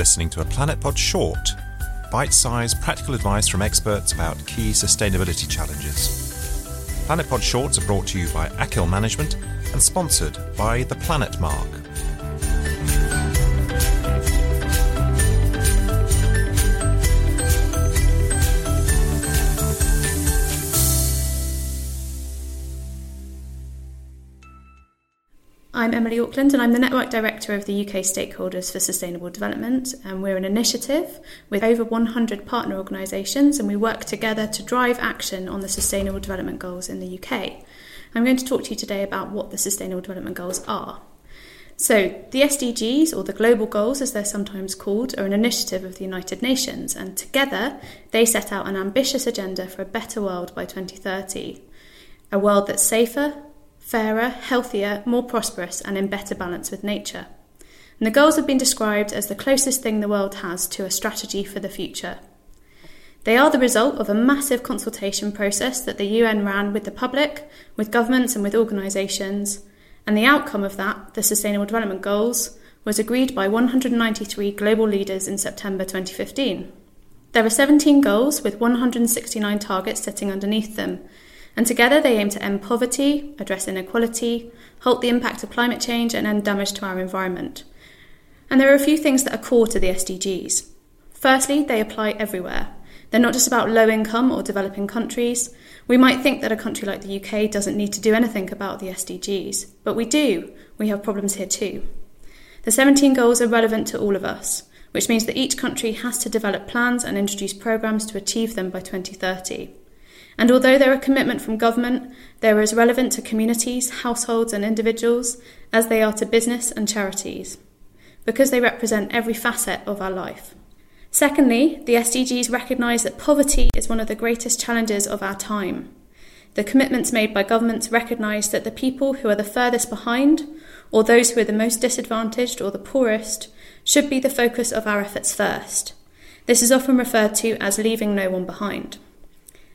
listening to a Planet Pod short, bite sized practical advice from experts about key sustainability challenges. Planet Pod shorts are brought to you by Akil Management and sponsored by the Planet Mark. I'm Emily Auckland and I'm the Network Director of the UK Stakeholders for Sustainable Development. And we're an initiative with over 100 partner organisations and we work together to drive action on the Sustainable Development Goals in the UK. I'm going to talk to you today about what the Sustainable Development Goals are. So, the SDGs, or the Global Goals as they're sometimes called, are an initiative of the United Nations, and together they set out an ambitious agenda for a better world by 2030. A world that's safer, fairer, healthier, more prosperous, and in better balance with nature. And the goals have been described as the closest thing the world has to a strategy for the future. They are the result of a massive consultation process that the UN ran with the public, with governments, and with organisations. And the outcome of that, the Sustainable Development Goals, was agreed by 193 global leaders in September 2015. There are 17 goals with 169 targets sitting underneath them, and together they aim to end poverty, address inequality, halt the impact of climate change, and end damage to our environment. And there are a few things that are core to the SDGs. Firstly, they apply everywhere. They're not just about low income or developing countries. We might think that a country like the UK doesn't need to do anything about the SDGs, but we do. We have problems here too. The 17 goals are relevant to all of us, which means that each country has to develop plans and introduce programmes to achieve them by 2030. And although they're a commitment from government, they're as relevant to communities, households, and individuals as they are to business and charities, because they represent every facet of our life. Secondly, the SDGs recognise that poverty is one of the greatest challenges of our time. The commitments made by governments recognise that the people who are the furthest behind, or those who are the most disadvantaged or the poorest, should be the focus of our efforts first. This is often referred to as leaving no one behind.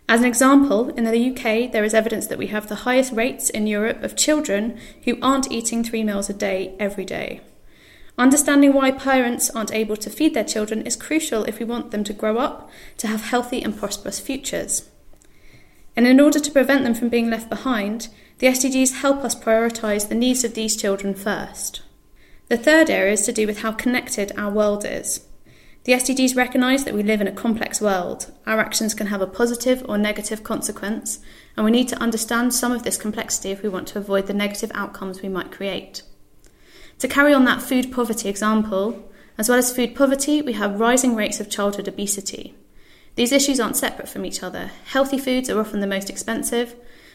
As an example, in the UK, there is evidence that we have the highest rates in Europe of children who aren't eating three meals a day every day. Understanding why parents aren't able to feed their children is crucial if we want them to grow up to have healthy and prosperous futures. And in order to prevent them from being left behind, the SDGs help us prioritise the needs of these children first. The third area is to do with how connected our world is. The SDGs recognise that we live in a complex world. Our actions can have a positive or negative consequence, and we need to understand some of this complexity if we want to avoid the negative outcomes we might create. To carry on that food poverty example, as well as food poverty, we have rising rates of childhood obesity. These issues aren't separate from each other. Healthy foods are often the most expensive,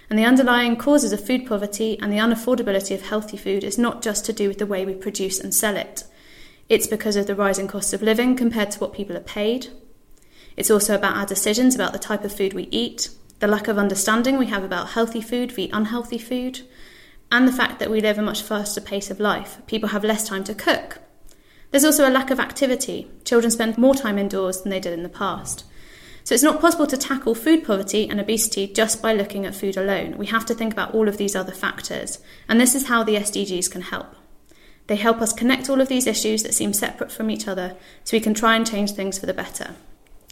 and the underlying causes of food poverty and the unaffordability of healthy food is not just to do with the way we produce and sell it. It's because of the rising cost of living compared to what people are paid. It's also about our decisions about the type of food we eat, the lack of understanding we have about healthy food v unhealthy food, and the fact that we live a much faster pace of life. People have less time to cook. There's also a lack of activity. Children spend more time indoors than they did in the past. So it's not possible to tackle food poverty and obesity just by looking at food alone. We have to think about all of these other factors, and this is how the SDGs can help. They help us connect all of these issues that seem separate from each other so we can try and change things for the better.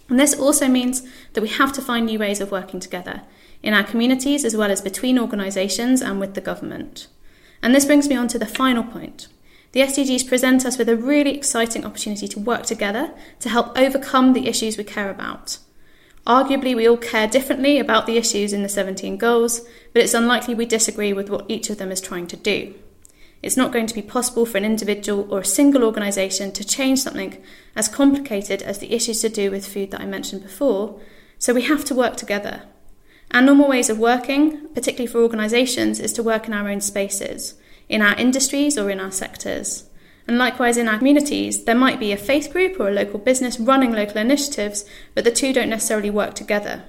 And this also means that we have to find new ways of working together in our communities as well as between organisations and with the government. And this brings me on to the final point. The SDGs present us with a really exciting opportunity to work together to help overcome the issues we care about. Arguably, we all care differently about the issues in the 17 goals, but it's unlikely we disagree with what each of them is trying to do. It's not going to be possible for an individual or a single organisation to change something as complicated as the issues to do with food that I mentioned before, so we have to work together. Our normal ways of working, particularly for organisations, is to work in our own spaces, in our industries or in our sectors. And likewise, in our communities, there might be a faith group or a local business running local initiatives, but the two don't necessarily work together.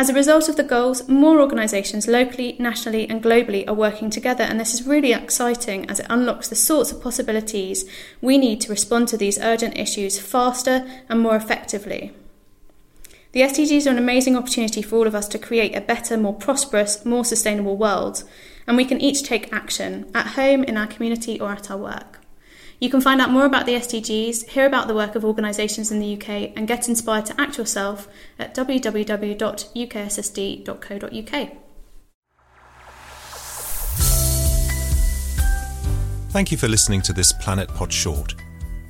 As a result of the goals, more organisations locally, nationally, and globally are working together, and this is really exciting as it unlocks the sorts of possibilities we need to respond to these urgent issues faster and more effectively. The SDGs are an amazing opportunity for all of us to create a better, more prosperous, more sustainable world, and we can each take action at home, in our community, or at our work. You can find out more about the SDGs, hear about the work of organisations in the UK, and get inspired to act yourself at www.ukssd.co.uk. Thank you for listening to this Planet Pod short.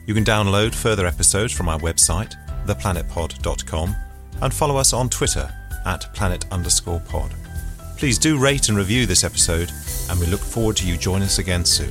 You can download further episodes from our website, theplanetpod.com, and follow us on Twitter at planet underscore pod. Please do rate and review this episode, and we look forward to you joining us again soon.